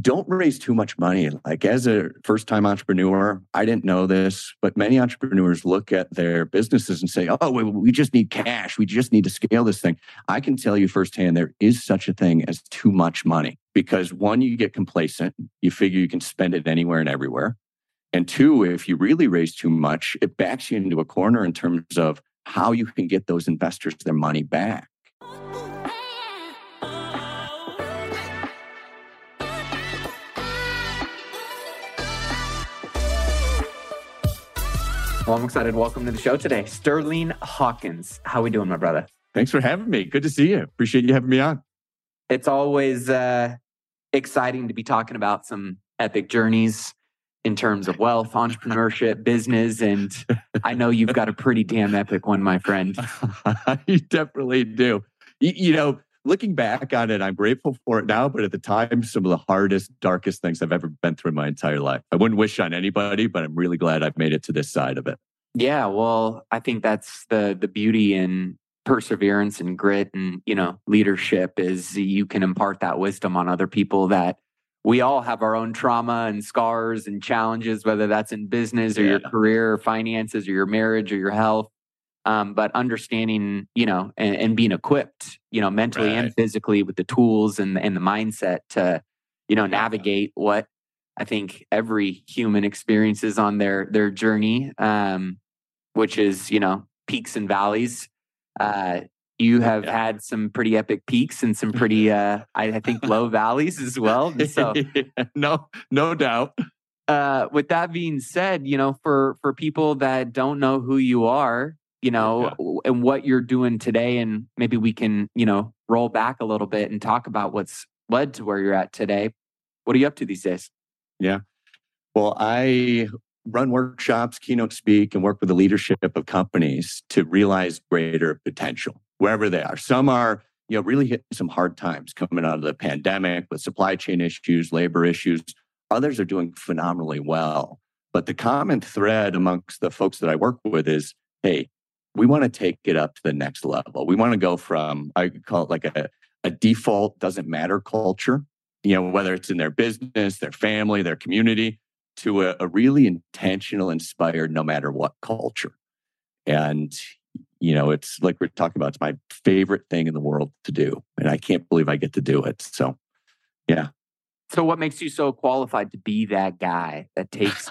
don't raise too much money. Like as a first time entrepreneur, I didn't know this, but many entrepreneurs look at their businesses and say, oh, we, just need cash. We just need to scale this thing. I can tell you firsthand, there is such a thing as too much money because one, you get complacent. You figure you can spend it anywhere and everywhere. And two, if you really raise too much, it backs you into a corner in terms of how you can get those investors their money back. Well, I'm excited. Welcome to the show today. Sterling Hawkins. How we doing, my brother? Thanks for having me. Good to see you. Appreciate you having me on. It's always uh, exciting to be talking about some epic journeys in terms of wealth, entrepreneurship, business. And I know you've got a pretty damn epic one, my friend. you definitely do. You, you, know, looking back on it, I'm grateful for it now, but at the time, some of the hardest, darkest things I've ever been through in my entire life. I wouldn't wish on anybody, but I'm really glad I've made it to this side of it. Yeah, well, I think that's the the beauty in perseverance and grit and you know leadership is you can impart that wisdom on other people that we all have our own trauma and scars and challenges whether that's in business or yeah. your career or finances or your marriage or your health um, but understanding you know and, and, being equipped you know mentally right. and physically with the tools and, and the mindset to you know navigate what I think every human experiences on their their journey, um, which is you know peaks and valleys. Uh, you have yeah. had some pretty epic peaks and some pretty, uh, I, I think, low valleys as well. So, no, no doubt. Uh, with that being said, you know, for for people that don't know who you are, you know, yeah. and what you're doing today, and maybe we can, you know, roll back a little bit and talk about what's led to where you're at today. What are you up to these days? Yeah. Well, I run workshops, keynote speak, and work with the leadership of companies to realize greater potential wherever they are. Some are, you know, really hitting some hard times coming out of the pandemic with supply chain issues, labor issues. Others are doing phenomenally well. But the common thread amongst the folks that I work with is, hey, we want to take it up to the next level. We want to go from, I call it like a, a default doesn't matter culture you know, whether it's in their business, their family, their community, to a, a really intentional, inspired, no matter what culture. And, you know, it's like we're talking about, it's my favorite thing in the world to do. And I can't believe I get to do it. So, yeah. So, what makes you so qualified to be that guy that takes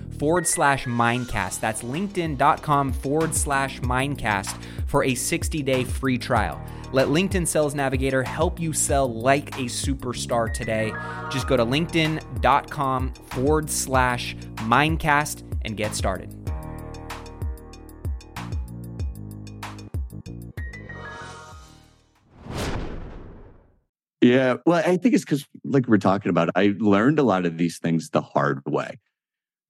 forward slash mindcast. That's linkedin.com forward slash mindcast for a 60 day free trial. Let LinkedIn Sales Navigator help you sell like a superstar today. Just go to linkedin.com forward slash mindcast and get started. Yeah, well, I think it's because, like we're talking about, I learned a lot of these things the hard way.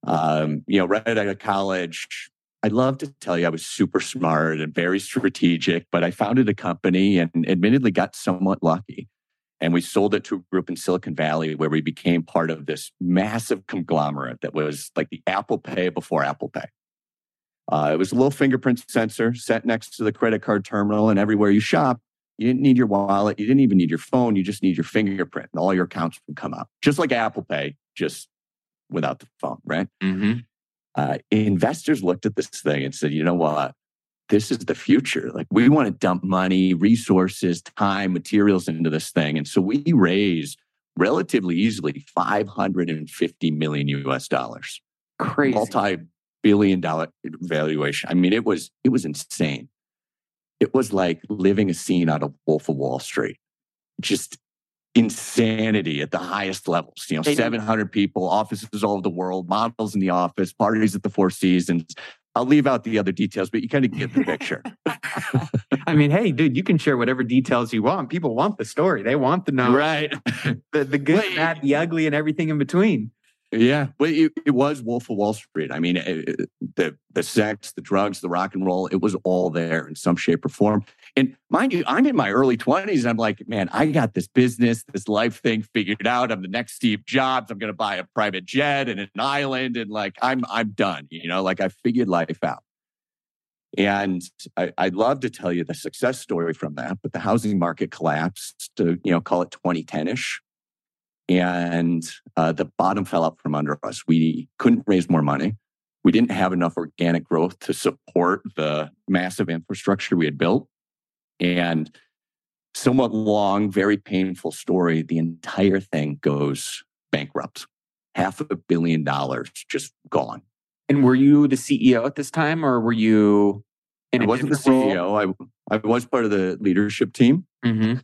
Um, you know, right out of college, I'd love to tell you I was super smart and very strategic, but I founded a company and admittedly got somewhat lucky. And we sold it to a group in Silicon Valley where we became part of this massive conglomerate that was like the Apple Pay before Apple Pay. Uh, it was a little fingerprint sensor set next to the credit card terminal, and everywhere you shop, you didn't need your wallet, you didn't even need your phone, you just need your fingerprint, and all your accounts would come up, just like Apple Pay, just without the phone, right? Mm-hmm. uh, investors looked at this thing and said, you know what? This is the future. Like we want to dump money, resources, time, materials into this thing. And so we raised relatively easily 550 million US dollars. Crazy. Multi-billion dollar valuation. I mean, it was it was insane. It was like living a scene out of Wolf of Wall Street. Just insanity at the highest levels. You know, 700 people, offices all over the world, models in the office, parties at the Four Seasons. I'll leave out the other details, but you kind of get the picture. I mean, hey, dude, you can share whatever details you want. People want the story. They want to know right. the, the good, Wait. bad, the ugly, and everything in between. Yeah, but it, it, was Wolf of Wall Street. I mean, it, the the sex, the drugs, the rock and roll, it was all there in some shape or form. And mind you, I'm in my early 20s. and I'm like, man, I got this business, this life thing figured out. I'm the next Steve Jobs. I'm going to buy a private jet and an island, and like, I'm I'm done. You know, like I figured life out. And I, would love to tell you the success story from that, but the housing market collapsed to, you know, call it 2010 ish and uh, the bottom fell out from under us. We couldn't raise more money. We didn't have enough organic growth to support the massive infrastructure we had built. And somewhat long, very painful story. The entire thing goes bankrupt. Half a billion dollars just gone. And were you the CEO at this time, or were you? I wasn't the CEO. I I was part of the leadership team. Mm-hmm.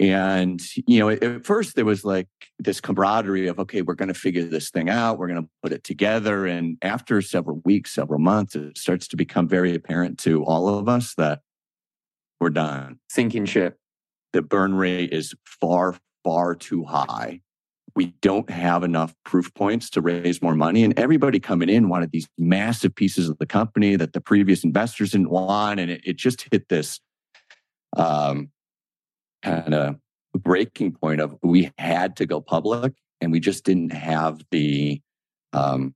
And, you know, at first there was like this camaraderie of, okay, we're going to figure this thing out. We're going to put it together. And after several weeks, several months, it starts to become very apparent to all of us that we're done. Sinking ship. The burn rate is far, far too high. We don't have enough proof points to raise more money. And everybody coming in wanted these massive pieces of the company that the previous investors didn't want. And it, it just hit this um, kind of breaking point of we had to go public and we just didn't have the um,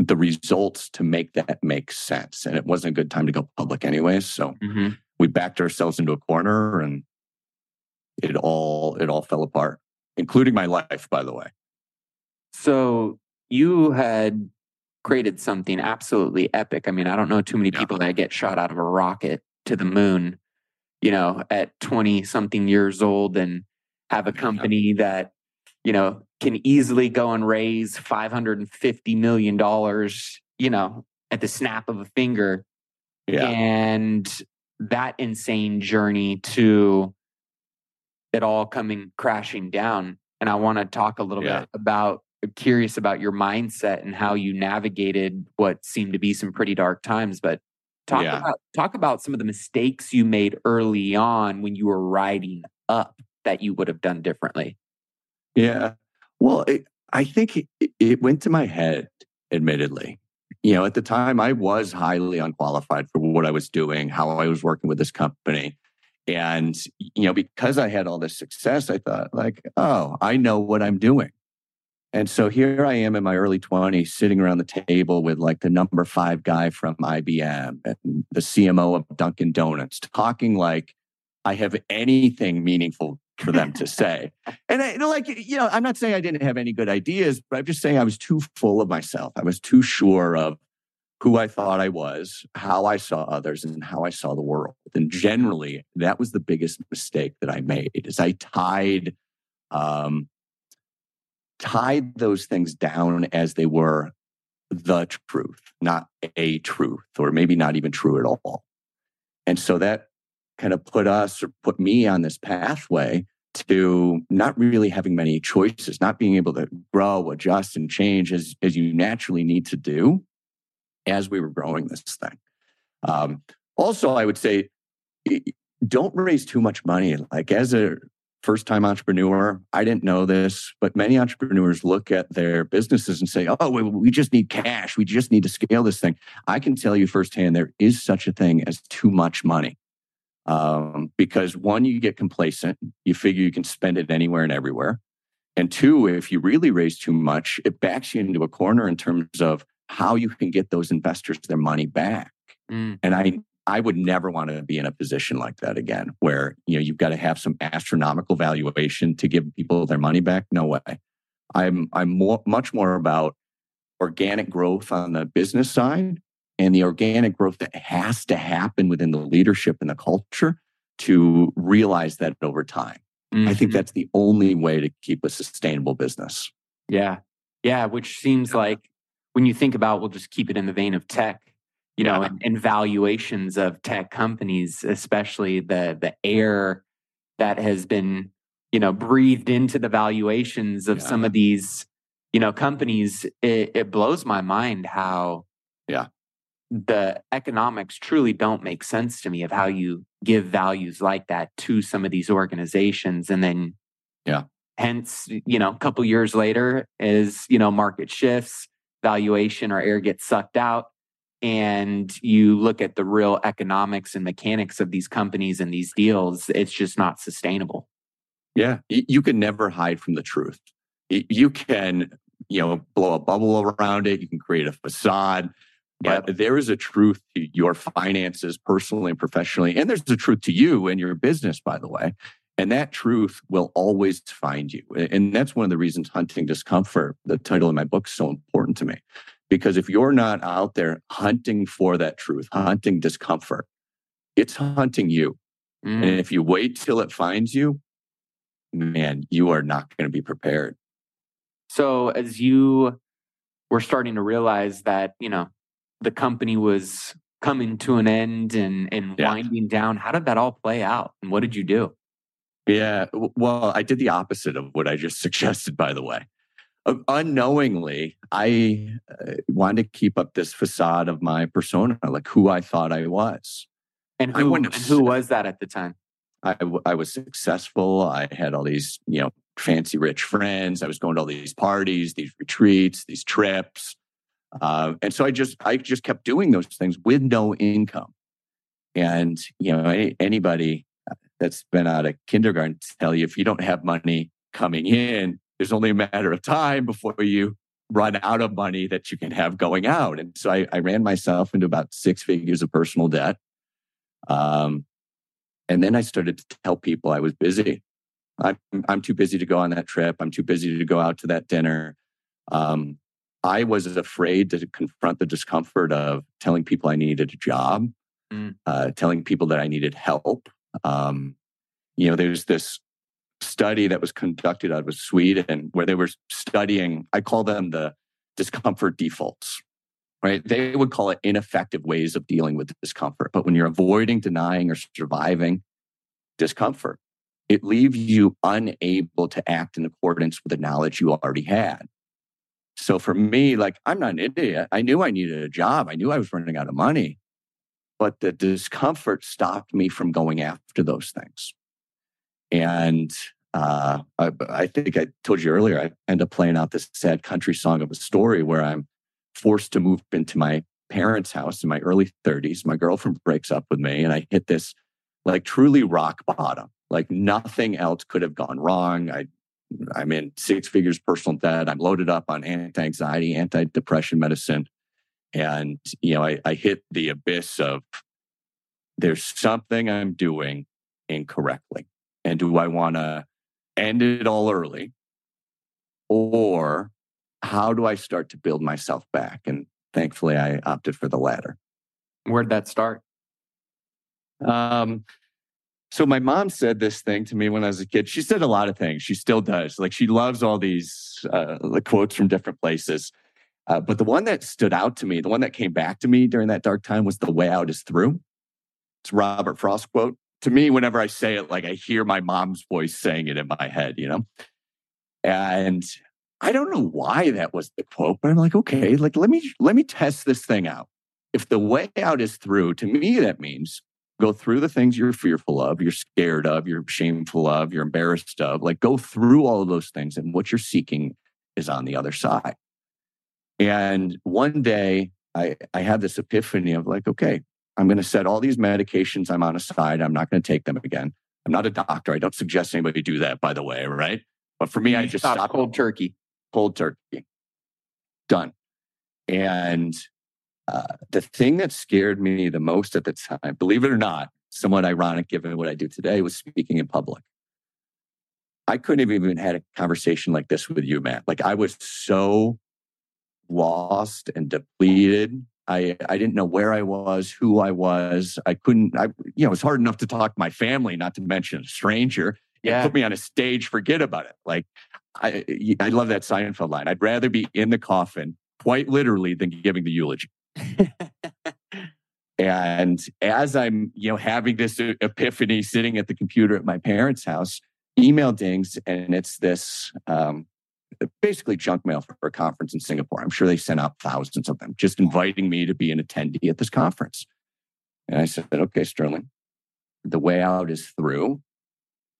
the results to make that make sense and it wasn't a good time to go public anyways so mm-hmm. We backed ourselves into a corner and it all it all fell apart including my life by the way so you had created something absolutely epic i mean i don't know too many yeah. people that get shot out of a rocket to the moon you know, at 20 something years old and have a company that, you know, can easily go and raise $550 million, you know, at the snap of a finger. Yeah. And that insane journey to it all coming crashing down. And I want to talk a little yeah. bit about uh, curious about your mindset and how you navigated what seemed to be some pretty dark times, but Talk yeah. about talk about some of the mistakes you made early on when you were riding up that you would have done differently. Yeah. Well, it, I think it, it went to my head, admittedly. You know, at the time, I was highly unqualified for what I was doing, how I was working with this company. And, you know, because I had all this success, I thought, like, oh, I know what I'm doing. And so here I am in my early 20s, sitting around the table with like the number five guy from IBM and the CMO of Dunkin' Donuts, talking like I have anything meaningful for them to say. And I, like, you know, I'm not saying I didn't have any good ideas, but I'm just saying I was too full of myself. I was too sure of who I thought I was, how I saw others, and how I saw the world. And generally, that was the biggest mistake that I made is I tied um, tied those things down as they were the truth, not a truth, or maybe not even true at all. And so that kind of put us or put me on this pathway to not really having many choices, not being able to grow, adjust, and change as, as you naturally need to do as we were growing this thing. Um, also, I would say, don't raise too much money. Like as a first time entrepreneur. I didn't know this, but many entrepreneurs look at their businesses and say, oh, we just need cash. We just need to scale this thing. I can tell you firsthand, there is such a thing as too much money. Um, because one, you get complacent, you figure you can spend it anywhere and everywhere. And two, if you really raise too much, it backs you into a corner in terms of how you can get those investors their money back. Mm. And I I would never want to be in a position like that again, where you know you've got to have some astronomical valuation to give people their money back. No way. I'm I'm more, much more about organic growth on the business side and the organic growth that has to happen within the leadership and the culture to realize that over time. Mm-hmm. I think mm-hmm. that's the only way to keep a sustainable business. Yeah. Yeah. Which seems like when you think about, we'll just keep it in the vein of tech, you know, and, and valuations of tech companies, especially the the air that has been, you know, breathed into the valuations of yeah. some of these, you know, companies. It, it blows my mind how yeah the economics truly don't make sense to me of how you give values like that to some of these organizations and then yeah. hence you know a couple years later as you know market shifts valuation or air gets sucked out and you look at the real economics and mechanics of these companies and these deals it's just not sustainable. Yeah you can never hide from the truth. You can you know blow a bubble around it you can create a facade but yep. there is a truth to your finances personally and professionally. And there's a truth to you and your business, by the way. And that truth will always find you. And that's one of the reasons hunting discomfort, the title of my book, is so important to me. Because if you're not out there hunting for that truth, hunting discomfort, it's hunting you. Mm. And if you wait till it finds you, man, you are not going to be prepared. So as you were starting to realize that, you know, the company was coming to an end and and yeah. winding down. How did that all play out, and what did you do? Yeah, well, I did the opposite of what I just suggested. By the way, uh, unknowingly, I uh, wanted to keep up this facade of my persona, like who I thought I was. And who, and who was that at the time? I, I was successful. I had all these, you know, fancy rich friends. I was going to all these parties, these retreats, these trips. Uh, and so I just I just kept doing those things with no income. And you know, any, anybody that's been out of kindergarten tell you if you don't have money coming in, there's only a matter of time before you run out of money that you can have going out. And so I, I ran myself into about six figures of personal debt. Um, and then I started to tell people I was busy. I'm, I'm too busy to go on that trip. I'm too busy to go out to that dinner. Um, I was afraid to confront the discomfort of telling people I needed a job, mm. uh, telling people that I needed help. Um, you know, there's this study that was conducted out of Sweden where they were studying, I call them the discomfort defaults, right? They would call it ineffective ways of dealing with discomfort. But when you're avoiding, denying, or surviving discomfort, it leaves you unable to act in accordance with the knowledge you already had. So for me, like, I'm not an idiot. I knew I needed a job. I knew I was running out of money, but the discomfort stopped me from going after those things. And uh, I, I, think I told you earlier, I end up playing out this sad country song of a story where I'm forced to move into my parents' house in my early 30s. My girlfriend breaks up with me, and I hit this like truly rock bottom. Like nothing else could have gone wrong. I I'm in six figures personal debt. I'm loaded up on anti anxiety, anti depression medicine. And, you know, I, I hit the abyss of there's something I'm doing incorrectly. And do I want to end it all early? Or how do I start to build myself back? And thankfully, I opted for the latter. Where'd that start? Um, so my mom said this thing to me when I was a kid. She said a lot of things. She still does. Like she loves all these uh, quotes from different places. Uh, but the one that stood out to me, the one that came back to me during that dark time was the way out is through. It's Robert Frost quote. To me, whenever I say it, like I hear my mom's voice saying it in my head, you know? And I don't know why that was the quote, but I'm like, okay, like let me let me test this thing out. If the way out is through, to me, that means go through the things you're fearful of, you're scared of, you're shameful of, you're embarrassed of. Like go through all of those things, and what you're seeking is on the other side. And one day I, I had this epiphany of like, okay, I'm going to set all these medications I'm on aside. I'm not going to take them again. I'm not a doctor. I don't suggest anybody do that, by the way, right? But for me, you I just stopped cold turkey. Cold turkey. Done. And uh, the thing that scared me the most at the time, believe it or not, somewhat ironic given what I do today, was speaking in public. I couldn't have even had a conversation like this with you, Matt. Like I was so lost and depleted. I, I didn't know where I was, who I was. I couldn't, I, you know, it was hard enough to talk to my family, not to mention a stranger. Yeah. Put me on a stage, forget about it. Like, I, I love that Seinfeld line. I'd rather be in the coffin, quite literally, than giving the eulogy. And as I'm, you know, having this epiphany sitting at the computer at my parents' house, email dings, and it's this um, basically junk mail for a conference in Singapore. I'm sure they sent out thousands of them, just inviting me to be an attendee at this conference. And I said, okay, Sterling, the way out is through.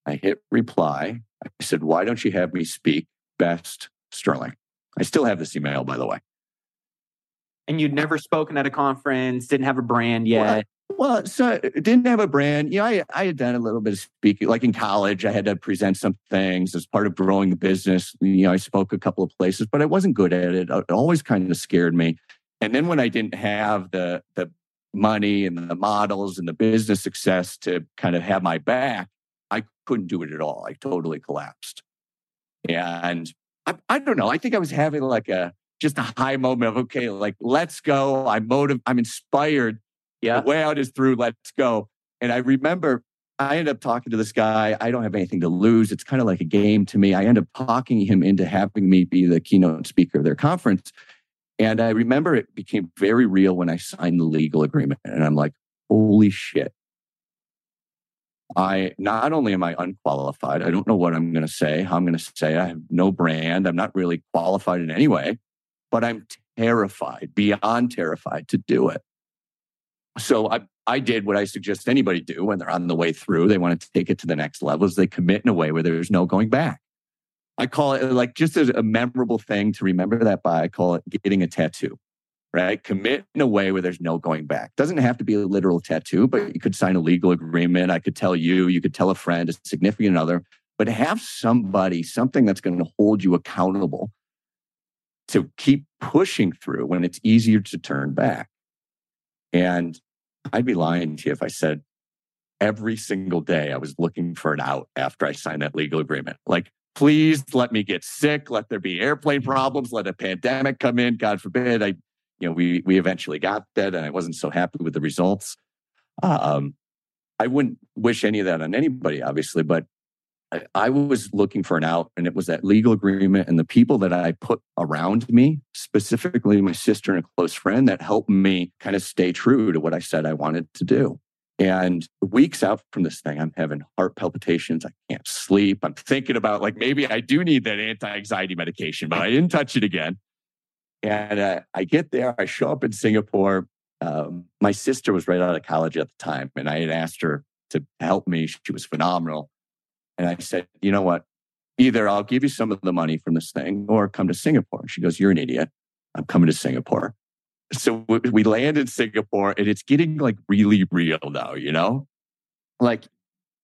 I hit reply. I said, why don't you have me speak best Sterling? I still have this email, by the way. And you'd never spoken at a conference, didn't have a brand yet. Well, so didn't have a brand. You know, I, I had done a little bit of speaking, like in college, I had to present some things as part of growing the business. You know, I spoke a couple of places, but I wasn't good at it. It always kind of scared me. And then when I didn't have the the money and the models and the business success to kind of have my back, I couldn't do it at all. I totally collapsed. And I, I don't know. I think I was having like a just a high moment of okay, like let's go. I'm motive. I'm inspired yeah. The way out is through. Let's go. And I remember I end up talking to this guy. I don't have anything to lose. It's kind of like a game to me. I end up talking him into having me be the keynote speaker of their conference. And I remember it became very real when I signed the legal agreement. And I'm like, holy shit. I not only am I unqualified, I don't know what I'm going to say, how I'm going to say. I have no brand. I'm not really qualified in any way, but I'm terrified, beyond terrified to do it. So I, I did what I suggest anybody do when they're on the way through. They want to take it to the next level is they commit in a way where there's no going back. I call it like just as a memorable thing to remember that by. I call it getting a tattoo, right? Commit in a way where there's no going back. Doesn't have to be a literal tattoo, but you could sign a legal agreement. I could tell you, you could tell a friend, a significant other, but have somebody, something that's going to hold you accountable to keep pushing through when it's easier to turn back. And I'd be lying to you if I said every single day I was looking for an out after I signed that legal agreement. Like, please let me get sick. Let there be airplane problems. Let a pandemic come in. God forbid. I, you know, we we eventually got that, and I wasn't so happy with the results. Um, I wouldn't wish any of that on anybody, obviously, but I, was looking for an out, and it was that legal agreement and the people that I put around me, specifically my sister and a close friend, that helped me kind of stay true to what I said I wanted to do. And weeks out from this thing, I'm having heart palpitations. I can't sleep. I'm thinking about like maybe I do need that anti anxiety medication, but I didn't touch it again. And uh, I get there, I show up in Singapore. Um, my sister was right out of college at the time, and I had asked her to help me. She was phenomenal. And I said, you know what? Either I'll give you some of the money from this thing or come to Singapore. She goes, You're an idiot. I'm coming to Singapore. So we land in Singapore and it's getting like really real now, you know? Like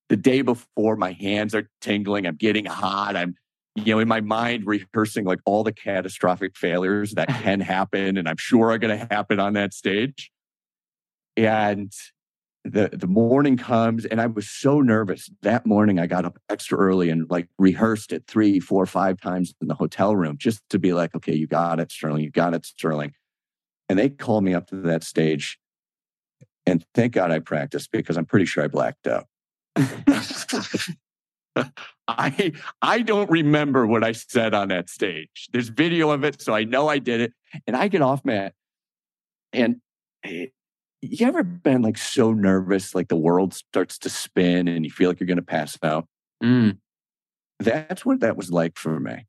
the day before, my hands are tingling. I'm getting hot. I'm, you know, in my mind rehearsing like all the catastrophic failures that can happen and I'm sure are going to happen on that stage. And the the morning comes and i was so nervous. That morning i got up extra early and like rehearsed it three four five times in the hotel room just to be like okay you got it sterling you got it sterling. And they called me up to that stage and thank god i practiced because i'm pretty sure i blacked out. I i don't remember what i said on that stage. There's video of it so i know i did it and i get off mat and eh, you ever been like so nervous, like the world starts to spin and you feel like you're going to pass out? Mm. That's what that was like for me.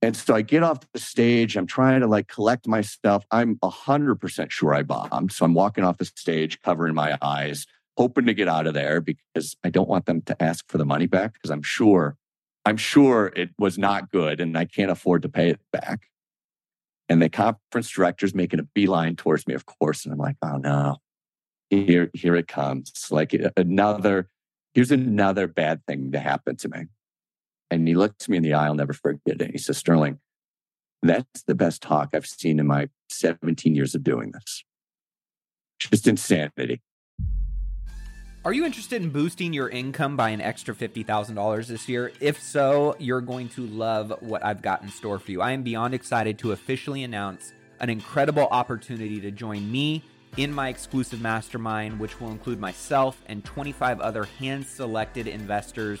And so I get off the stage. I'm trying to like collect my stuff. I'm 100% sure I bombed. So I'm walking off the stage, covering my eyes, hoping to get out of there because I don't want them to ask for the money back because I'm sure, I'm sure it was not good and I can't afford to pay it back. And the conference director's making a beeline towards me, of course. And I'm like, oh no, here, here it comes. Like eh, another, here's another bad thing to happen to me. And he looks me in the eye, I'll never forget it. He says, Sterling, that's the best talk I've seen in my 17 years of doing this. Just insanity. Are you interested in boosting your income by an extra $50,000 this year? If so, you're going to love what I've got in store for you. I am beyond excited to officially announce an incredible opportunity to join me in my exclusive mastermind, which will include myself and 25 other hand selected investors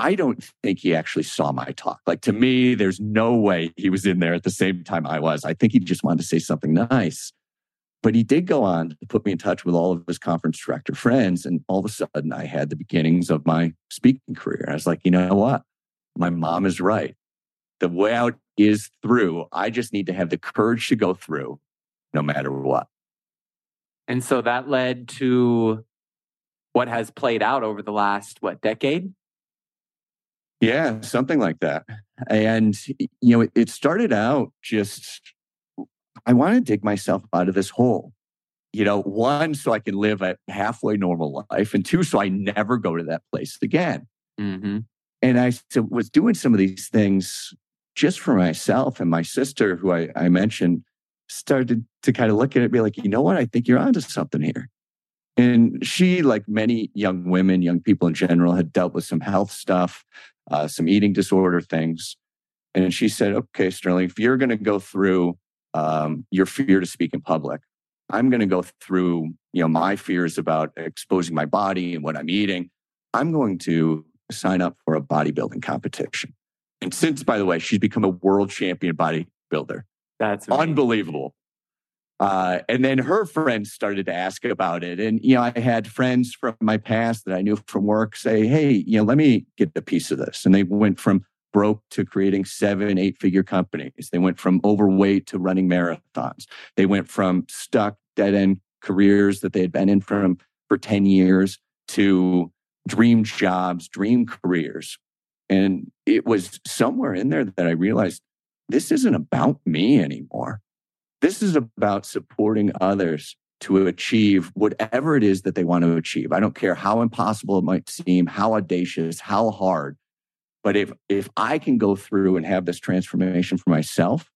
I don't think he actually saw my talk. Like to me, there's no way he was in there at the same time I was. I think he just wanted to say something nice. But he did go on to put me in touch with all of his conference director friends. And all of a sudden, I had the beginnings of my speaking career. I was like, you know what? My mom is right. The way out is through. I just need to have the courage to go through no matter what. And so that led to what has played out over the last, what, decade? Yeah, something like that. And, you know, it, it started out just, I want to dig myself out of this hole. You know, one, so I can live a halfway normal life, and two, so I never go to that place again. Mm-hmm. And I so was doing some of these things just for myself. And my sister, who I, I mentioned, started to kind of look at it and be like, you know what? I think you're onto something here. And she, like many young women, young people in general, had dealt with some health stuff, uh, some eating disorder things. And she said, okay, Sterling, if you're going to go through um, your fear to speak in public, I'm going to go through, you know, my fears about exposing my body and what I'm eating. I'm going to sign up for a bodybuilding competition. And since, by the way, she's become a world champion bodybuilder. That's amazing. unbelievable. Uh, and then her friends started to ask about it. And, you know, I had friends from my past that I knew from work say, hey, you know, let me get a piece of this. And they went from broke to creating seven, eight figure companies. They went from overweight to running marathons. They went from stuck dead end careers that they had been in from for 10 years to dream jobs, dream careers. And it was somewhere in there that I realized this isn't about me anymore. This is about supporting others to achieve whatever it is that they want to achieve. I don't care how impossible it might seem, how audacious, how hard. But if if I can go through and have this transformation for myself,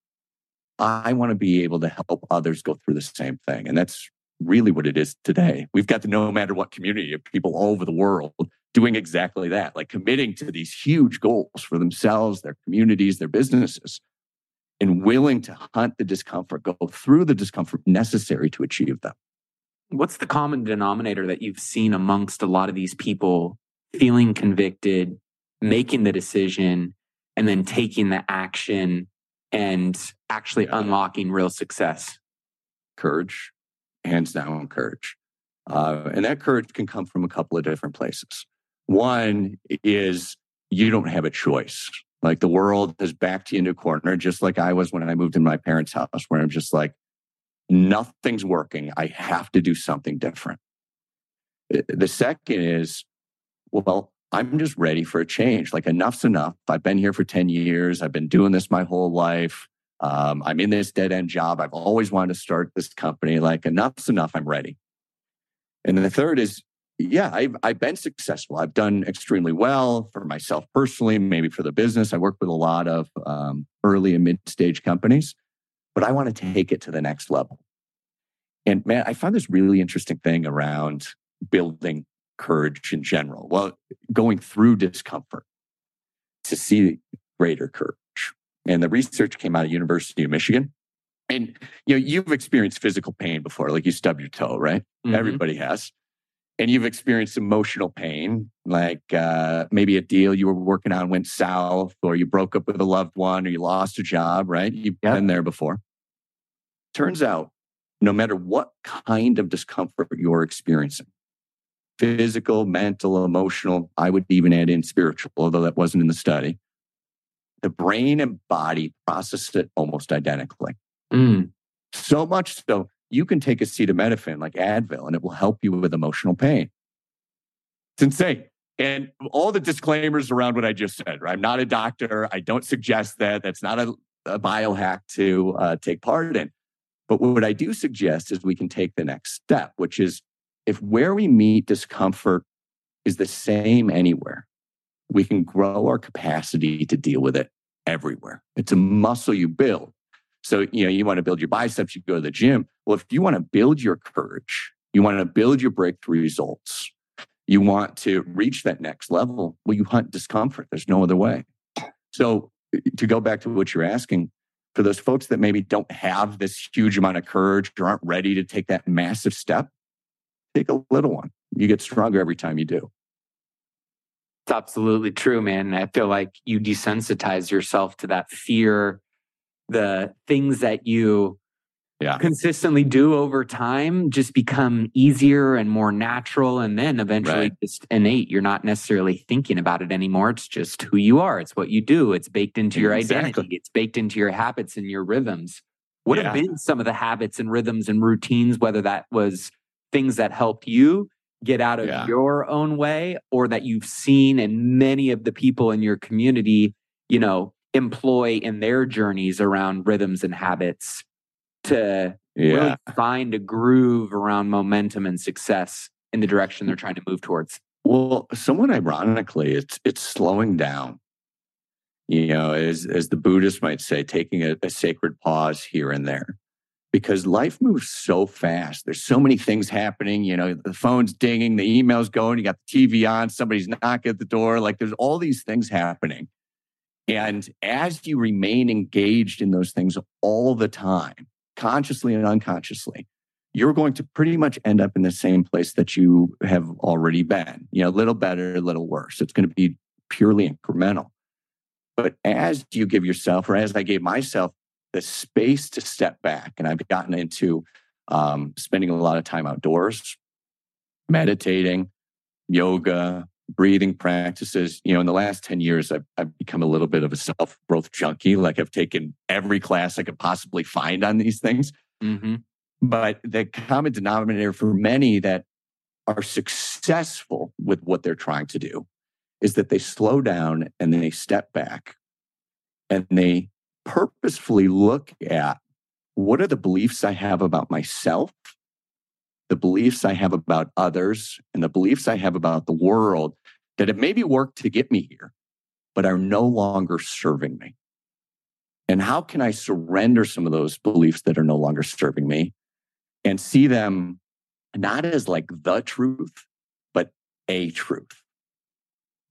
I want to be able to help others go through the same thing. And that's really what it is today. We've got the no matter what community of people all over the world doing exactly that, like committing to these huge goals for themselves, their communities, their businesses and willing to hunt the discomfort, go through the discomfort necessary to achieve them. What's the common denominator that you've seen amongst a lot of these people feeling convicted, making the decision, and then taking the action and actually yeah. unlocking real success? Courage, hands down, courage. Uh, and that courage can come from a couple of different places. One is you don't have a choice. Like the world has backed you into a corner, just like I was when I moved in my parents' house, where I'm just like, nothing's working. I have to do something different. The second is, well, I'm just ready for a change. Like enough's enough. I've been here for 10 years. I've been doing this my whole life. Um, I'm in this dead end job. I've always wanted to start this company. Like enough's enough. I'm ready. And the third is yeah, I've, I've been successful. I've done extremely well for myself personally, maybe for the business. I work with a lot of um, early and mid stage companies, but I want to take it to the next level. And man, I found this really interesting thing around building courage in general. Well, going through discomfort to see greater courage. And the research came out of University of Michigan. And you know, you've experienced physical pain before, like you stub your toe, right? Mm-hmm. Everybody has. And you've experienced emotional pain, like uh, maybe a deal you were working on went south, or you broke up with a loved one, or you lost a job, right? You've yep. been there before. Turns out, no matter what kind of discomfort you're experiencing, physical, mental, emotional, I would even add in spiritual, although that wasn't in the study, the brain and body process it almost identically. Mm. So much so, you can take acetaminophen like Advil and it will help you with emotional pain. It's insane. And all the disclaimers around what I just said, right? I'm not a doctor. I don't suggest that. That's not a, a biohack to uh, take part in. But what I do suggest is we can take the next step, which is if where we meet discomfort is the same anywhere, we can grow our capacity to deal with it everywhere. It's a muscle you build. So, you know, you want to build your biceps, you go to the gym. Well, if you want to build your courage, you want to build your breakthrough results, you want to reach that next level, well, you hunt discomfort. There's no other way. So, to go back to what you're asking, for those folks that maybe don't have this huge amount of courage or aren't ready to take that massive step, take a little one. You get stronger every time you do. It's absolutely true, man. I feel like you desensitize yourself to that fear the things that you yeah. consistently do over time just become easier and more natural and then eventually right. just innate you're not necessarily thinking about it anymore it's just who you are it's what you do it's baked into your exactly. identity it's baked into your habits and your rhythms what yeah. have been some of the habits and rhythms and routines whether that was things that helped you get out of yeah. your own way or that you've seen and many of the people in your community you know employ in their journeys around rhythms and habits to yeah. really find a groove around momentum and success in the direction they're trying to move towards? Well, somewhat ironically, it's it's slowing down. You know, as as the Buddhists might say, taking a, a sacred pause here and there. Because life moves so fast. There's so many things happening. You know, the phone's dinging, the email's going, you got the TV on, somebody's knocking at the door. Like there's all these things happening. And as you remain engaged in those things all the time, consciously and unconsciously, you're going to pretty much end up in the same place that you have already been. You know, a little better, a little worse. It's going to be purely incremental. But as you give yourself, or as I gave myself, the space to step back, and I've gotten into um, spending a lot of time outdoors, meditating, yoga, breathing practices. You know, in the last 10 years, I've, I've become a little bit of a self growth junkie. Like I've taken every class I could possibly find on these things. Mm-hmm. But the common denominator for many that are successful with what they're trying to do is that they slow down and they step back and they purposefully look at what are the beliefs I have about myself the beliefs I have about others and the beliefs I have about the world that have maybe worked to get me here, but are no longer serving me. And how can I surrender some of those beliefs that are no longer serving me and see them not as like the truth, but a truth?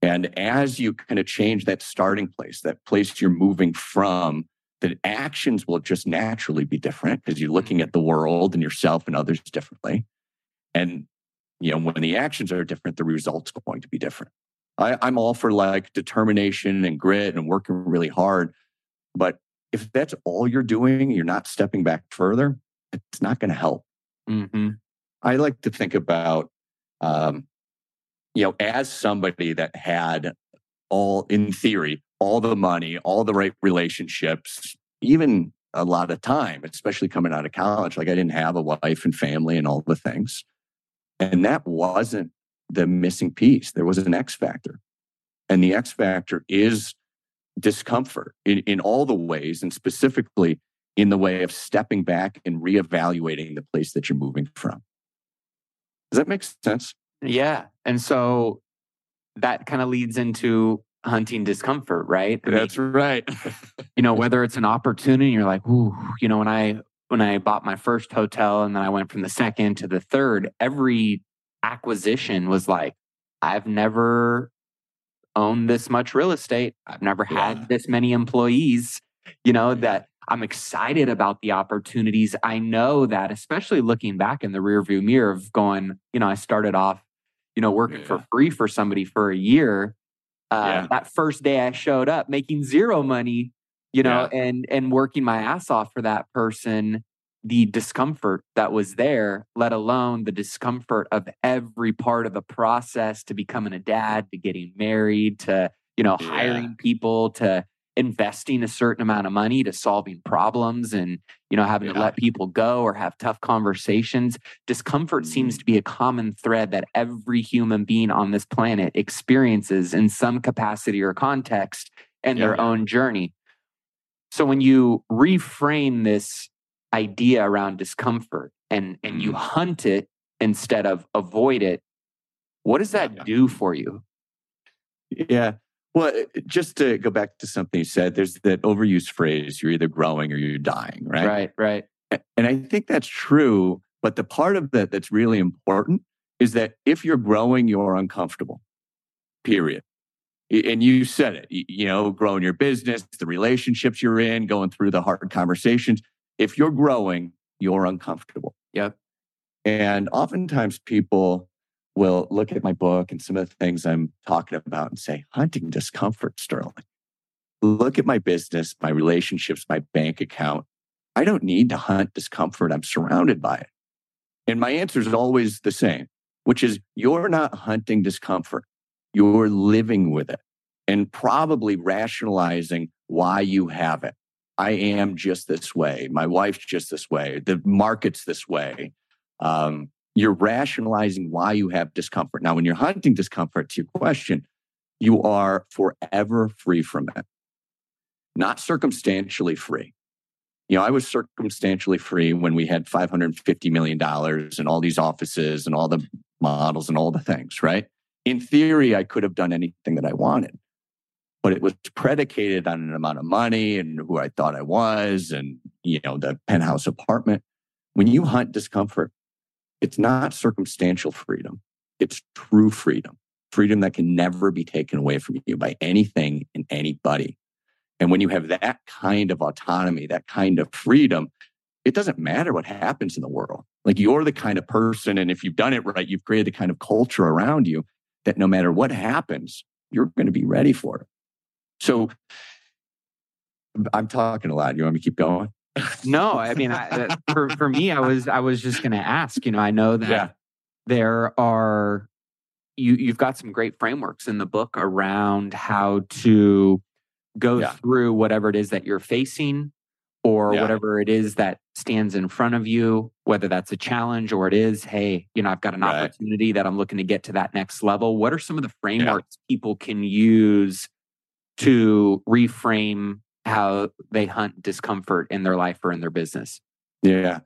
And as you kind of change that starting place, that place you're moving from, the actions will just naturally be different because you're looking at the world and yourself and others differently. And you know, when the actions are different, the results are going to be different. I, I'm all for like determination and grit and working really hard. But if that's all you're doing, you're not stepping back further, it's not going to help. Mm-hmm. I like to think about, um, you know, as somebody that had all, in theory, all the money, all the right relationships, even a lot of time, especially coming out of college. Like I didn't have a wife and family and all the things. And that wasn't the missing piece. There was an X factor. And the X factor is discomfort in, in all the ways, and specifically in the way of stepping back and reevaluating the place that you're moving from. Does that make sense? Yeah. And so that kind of leads into hunting discomfort, right? I That's mean, right. you know, whether it's an opportunity, you're like, ooh, you know, when I when I bought my first hotel and then I went from the second to the third, every acquisition was like, I've never owned this much real estate. I've never yeah. had this many employees, you know, that I'm excited about the opportunities. I know that, especially looking back in the rearview mirror of going, you know, I started off, you know, working yeah. for free for somebody for a year. Yeah. Um, that first day I showed up making zero money, you know, yeah. and and working my ass off for that person. The discomfort that was there, let alone the discomfort of every part of the process to becoming a dad, to getting married, to you know, hiring people, to investing a certain amount of money to solving problems and you know having yeah. to let people go or have tough conversations discomfort seems to be a common thread that every human being on this planet experiences in some capacity or context in yeah. their own journey so when you reframe this idea around discomfort and and you mm-hmm. hunt it instead of avoid it what does that yeah. do for you yeah well, uh, just to go back to something you said, there's that overused phrase, you're either growing or you're dying, right? Right, right. And I think that's true. But the part of that that's really important is that if you're growing, you're uncomfortable, period. And you said it, you know, growing your business, the relationships you're in, going through the hard conversations. If you're growing, you're uncomfortable. Yep. And oftentimes people will look at my book and some of the things I'm talking about and say, hunting discomfort, Sterling. Look at my business, my relationships, my bank account. I don't need to hunt discomfort. I'm surrounded by it. And my answer is always the same, which is you're not hunting discomfort. You're living with it and probably rationalizing why you have it. I am just this way. My wife's just this way. The market's this way. Um, you're rationalizing why you have discomfort. Now, when you're hunting discomfort, to your question, you are forever free from it, not circumstantially free. You know, I was circumstantially free when we had $550 million and all these offices and all the models and all the things, right? In theory, I could have done anything that I wanted, but it was predicated on an amount of money and who I thought I was and, you know, the penthouse apartment. When you hunt discomfort, it's not circumstantial freedom, it's true freedom, freedom that can never be taken away from you by anything and anybody. And when you have that kind of autonomy, that kind of freedom, it doesn't matter what happens in the world. Like you're the kind of person, and if you've done it right, you've created the kind of culture around you that no matter what happens, you're going to be ready for it. So I'm talking a lot. You want me to keep going? No, I mean, I, for for me, I was I was just going to ask. You know, I know that yeah. there are you you've got some great frameworks in the book around how to go yeah. through whatever it is that you're facing or yeah. whatever it is that stands in front of you, whether that's a challenge or it is, hey, you know, I've got an right. opportunity that I'm looking to get to that next level. What are some of the frameworks people can use to reframe how they hunt discomfort in their life or in their business? Yeah.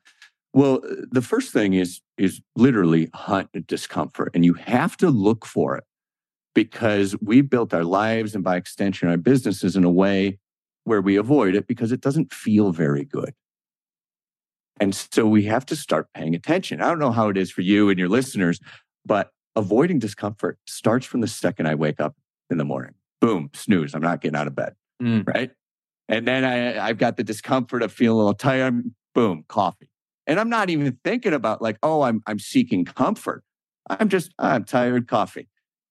Well, the first thing is is literally hunt discomfort and you have to look for it because we built our lives and by extension our businesses in a way where we avoid it because it doesn't feel very good. And so we have to start paying attention. I don't know how it is for you and your listeners, but avoiding discomfort starts from the second I wake up in the morning. Boom, snooze. I'm not getting out of bed. Mm. Right. And then I, I've got the discomfort of feeling a little tired. Boom, coffee. And I'm not even thinking about like, oh, I'm I'm seeking comfort. I'm just I'm tired, coffee.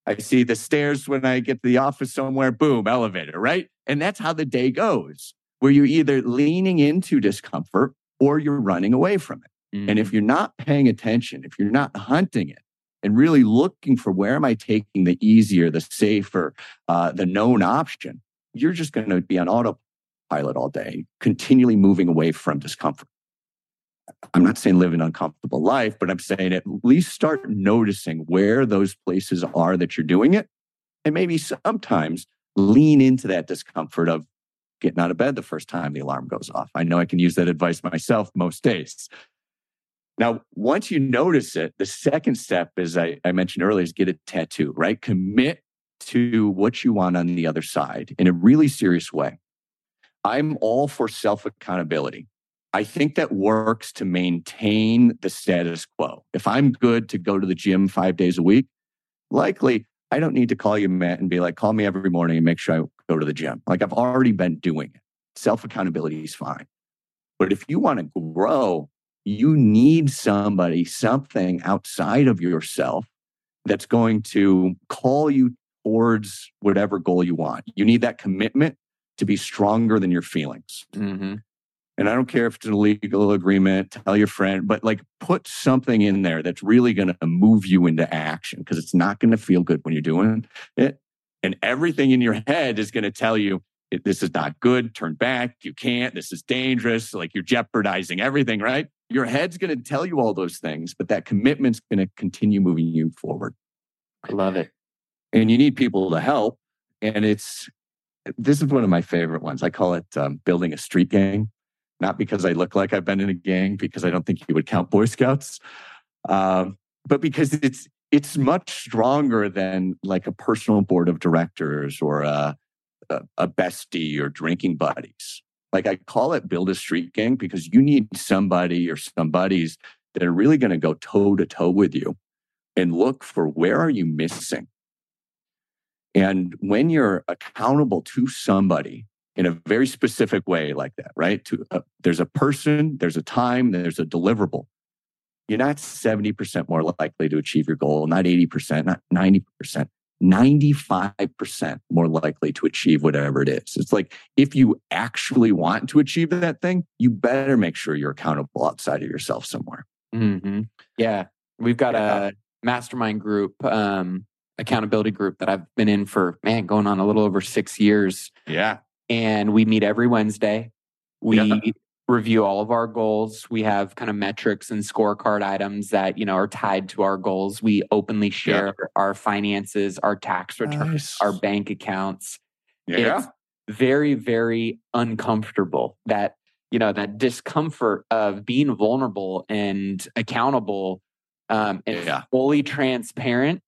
I see the stairs when I get to the office somewhere, boom, elevator, right? And that's how the day goes, where you're either leaning into discomfort or you're running away from it. Mm-hmm. And if mm-hmm. you're not paying attention, if you're not hunting it and really looking for where am I taking the easier, the safer, uh, the known option, you're just going to be on autopilot pilot all day, continually moving away from discomfort. I'm not saying live an uncomfortable life, but I'm saying at least start noticing where those places are that you're doing it. And maybe sometimes lean into that discomfort of getting out of bed the first time the alarm goes off. I know I can use that advice myself most days. Now, once you notice it, the second step, as I, I mentioned earlier, is get a tattoo, right? Commit to what you want on the other side in a really serious way. I'm all for self accountability. I think that works to maintain the status quo. If I'm good to go to the gym five days a week, likely I don't need to call you, Matt, and be like, call me every morning and make sure I go to the gym. Like I've already been doing it. Self accountability is fine. But if you want to grow, you need somebody, something outside of yourself that's going to call you towards whatever goal you want. You need that commitment to be stronger than your feelings. Mm-hmm. And I don't care if it's a legal agreement, tell your friend, but like put something in there that's really going to move you into action because it's not going to feel good when you're doing it. And everything in your head is going to tell you, this is not good, turn back, you can't, this is dangerous, like you're jeopardizing everything, right? Your head's going to tell you all those things, but that commitment's going to continue moving you forward. I love it. And you need people to help. And it's, this is one of my favorite ones. I call it um, building a street gang, not because I look like I've been in a gang, because I don't think you would count Boy Scouts, um, but because it's, it's much stronger than like a personal board of directors or a, a, a bestie or drinking buddies. Like I call it build a street gang because you need somebody or some buddies that are really going to go toe to toe with you and look for where are you missing. And when you're accountable to somebody in a very specific way like that, right? To uh, there's a person, there's a time, there's a deliverable. You're not 70% more likely to achieve your goal, not 80%, not 90%. 95% more likely to achieve whatever it is. It's like if you actually want to achieve that thing, you better make sure you're accountable outside of yourself somewhere. Mm-hmm. Yeah. We've got yeah. a mastermind group, um, accountability group that I've been in for, man, going on a little over six years. Yeah. And we meet every Wednesday. We yeah review all of our goals. We have kind of metrics and scorecard items that, you know, are tied to our goals. We openly share yeah. our finances, our tax returns, nice. our bank accounts. Yeah. It's very, very uncomfortable that, you know, that discomfort of being vulnerable and accountable um, and yeah. fully transparent.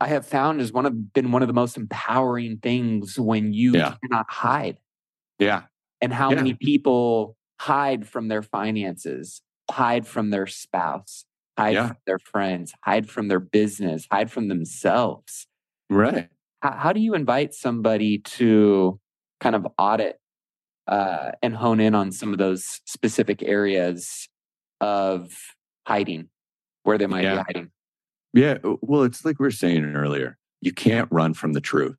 I have found is one of been one of the most empowering things when you yeah. cannot hide. Yeah and how yeah. many people hide from their finances, hide from their spouse, hide yeah. from their friends, hide from their business, hide from themselves. Right. How, how do you invite somebody to kind of audit uh, and hone in on some of those specific areas of hiding, where they might be hiding? Yeah. Well, it's like we were saying earlier. You can't run from the truth.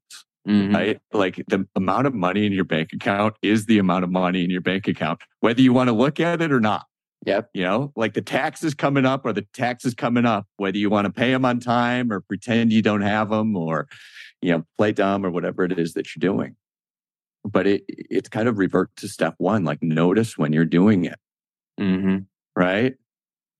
Mm-hmm. Right? Like the amount of money in your bank account is the amount of money in your bank account, whether you want to look at it or not. Yep. You know, like the taxes coming up or the taxes coming up, whether you want to pay them on time or pretend you don't have them or, you know, play dumb or whatever it is that you're doing. But it it's kind of revert to step one, like notice when you're doing it. Mm-hmm. Right.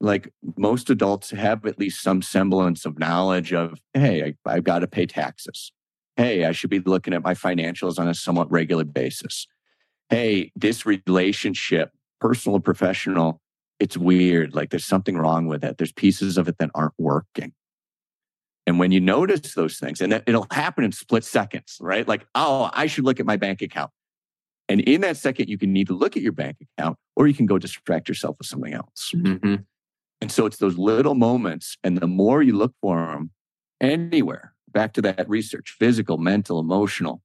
Like most adults have at least some semblance of knowledge of, hey, I, I've got to pay taxes Hey, I should be looking at my financials on a somewhat regular basis. Hey, this relationship, personal and professional, it's weird. Like there's something wrong with it. There's pieces of it that aren't working. And when you notice those things, and it'll happen in split seconds, right? Like, oh, I should look at my bank account. And in that second, you can either look at your bank account or you can go distract yourself with something else. Mm-hmm. And so it's those little moments. And the more you look for them anywhere, back to that research physical, mental, emotional.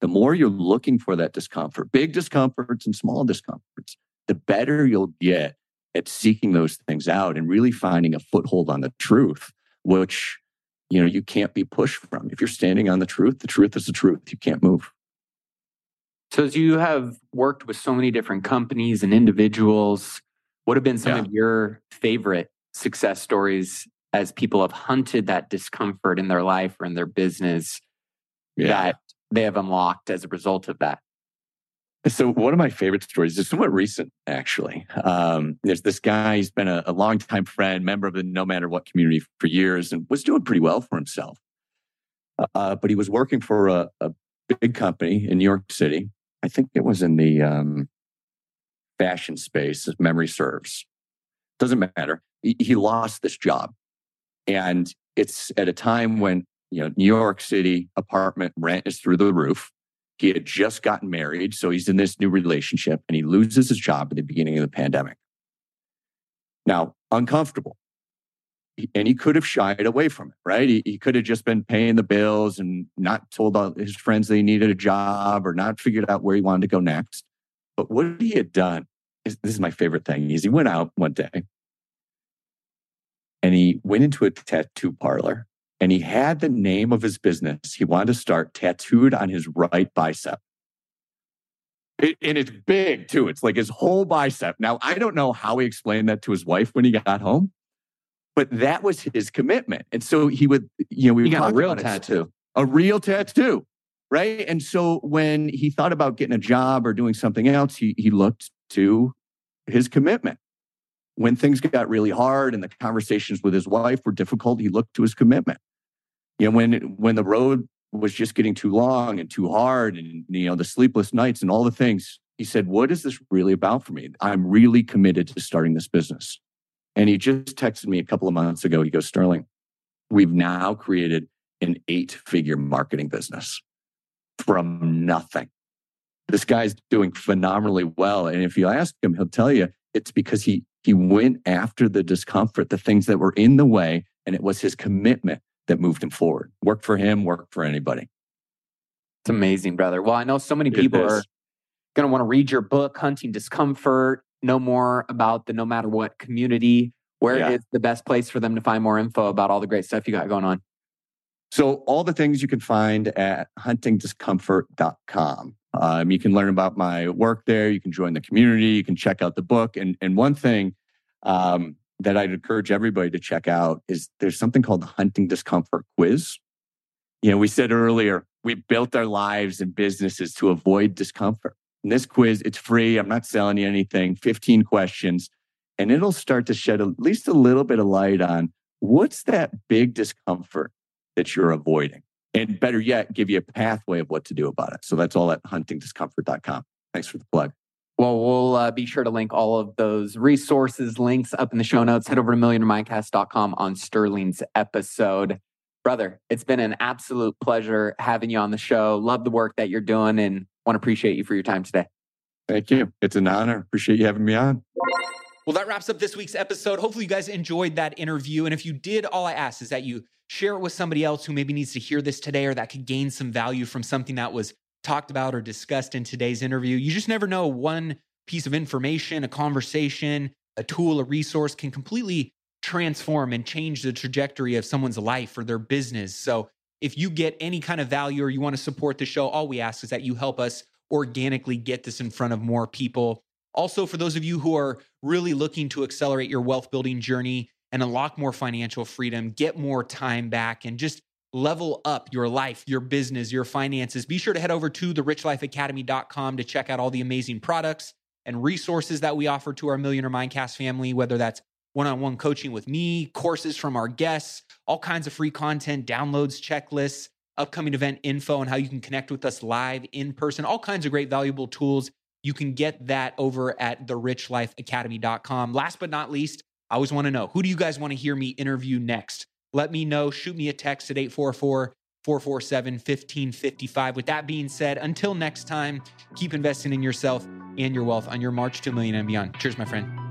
The more you're looking for that discomfort, big discomforts and small discomforts, the better you'll get at seeking those things out and really finding a foothold on the truth, which you know you can't be pushed from. If you're standing on the truth, the truth is the truth. You can't move. So as you have worked with so many different companies and individuals, what have been some yeah. of your favorite success stories as people have hunted that discomfort in their life or in their business yeah. that they have unlocked as a result of that. So one of my favorite stories is somewhat recent, actually. Um, there's this guy, he's been a, a longtime friend, member of the No Matter What community for years and was doing pretty well for himself. Uh, uh but he was working for a, a, big company in New York City. I think it was in the um, fashion space, if memory serves Doesn't matter. He, lost this job. And it's at a time when, you know, New York City apartment rent is through the roof. He had just gotten married. So he's in this new relationship and he loses his job at the beginning of the pandemic. Now, uncomfortable. And he could have shied away from it, right? He, he could have just been paying the bills and not told all his friends that he needed a job or not figured out where he wanted to go next. But what he had done is this is my favorite thing is he went out one day and he went into a tattoo parlor and he had the name of his business he wanted to start tattooed on his right bicep. It, and it's big too. It's like his whole bicep. Now, I don't know how he explained that to his wife when he got home, but that was his commitment. And so he would, you know, we got a real tattoo, a real tattoo, right? And so when he thought about getting a job or doing something else, he he looked to his commitment. When things got really hard and the conversations with his wife were difficult, he looked to his commitment. You know, when when the road was just getting too long and too hard and you know the sleepless nights and all the things he said what is this really about for me i'm really committed to starting this business and he just texted me a couple of months ago he goes sterling we've now created an eight figure marketing business from nothing this guy's doing phenomenally well and if you ask him he'll tell you it's because he he went after the discomfort the things that were in the way and it was his commitment that moved him forward. Work for him, work for anybody. It's amazing, brother. Well, I know so many people are going to want to read your book, Hunting Discomfort, know more about the No Matter What community. Where yeah. is the best place for them to find more info about all the great stuff you got going on? So, all the things you can find at huntingdiscomfort.com. Um, you can learn about my work there. You can join the community. You can check out the book. And, and one thing um, that I'd encourage everybody to check out is there's something called the hunting discomfort quiz. You know, we said earlier, we built our lives and businesses to avoid discomfort. And this quiz, it's free. I'm not selling you anything, 15 questions, and it'll start to shed at least a little bit of light on what's that big discomfort that you're avoiding. And better yet, give you a pathway of what to do about it. So that's all at huntingdiscomfort.com. Thanks for the plug. Well, we'll uh, be sure to link all of those resources, links up in the show notes. Head over to millionairemindcast.com on Sterling's episode. Brother, it's been an absolute pleasure having you on the show. Love the work that you're doing and want to appreciate you for your time today. Thank you. It's an honor. Appreciate you having me on. Well, that wraps up this week's episode. Hopefully, you guys enjoyed that interview. And if you did, all I ask is that you share it with somebody else who maybe needs to hear this today or that could gain some value from something that was talked about or discussed in today's interview. You just never know one piece of information, a conversation, a tool, a resource can completely transform and change the trajectory of someone's life or their business. So, if you get any kind of value or you want to support the show, all we ask is that you help us organically get this in front of more people. Also, for those of you who are really looking to accelerate your wealth building journey and unlock more financial freedom, get more time back, and just level up your life, your business, your finances, be sure to head over to therichlifeacademy.com to check out all the amazing products and resources that we offer to our Millionaire Mindcast family, whether that's one on one coaching with me, courses from our guests, all kinds of free content, downloads, checklists, upcoming event info, and how you can connect with us live in person, all kinds of great valuable tools. You can get that over at therichlifeacademy.com. Last but not least, I always want to know who do you guys want to hear me interview next? let me know. Shoot me a text at 844 447 1555. With that being said, until next time, keep investing in yourself and your wealth on your march to a million and beyond. Cheers, my friend.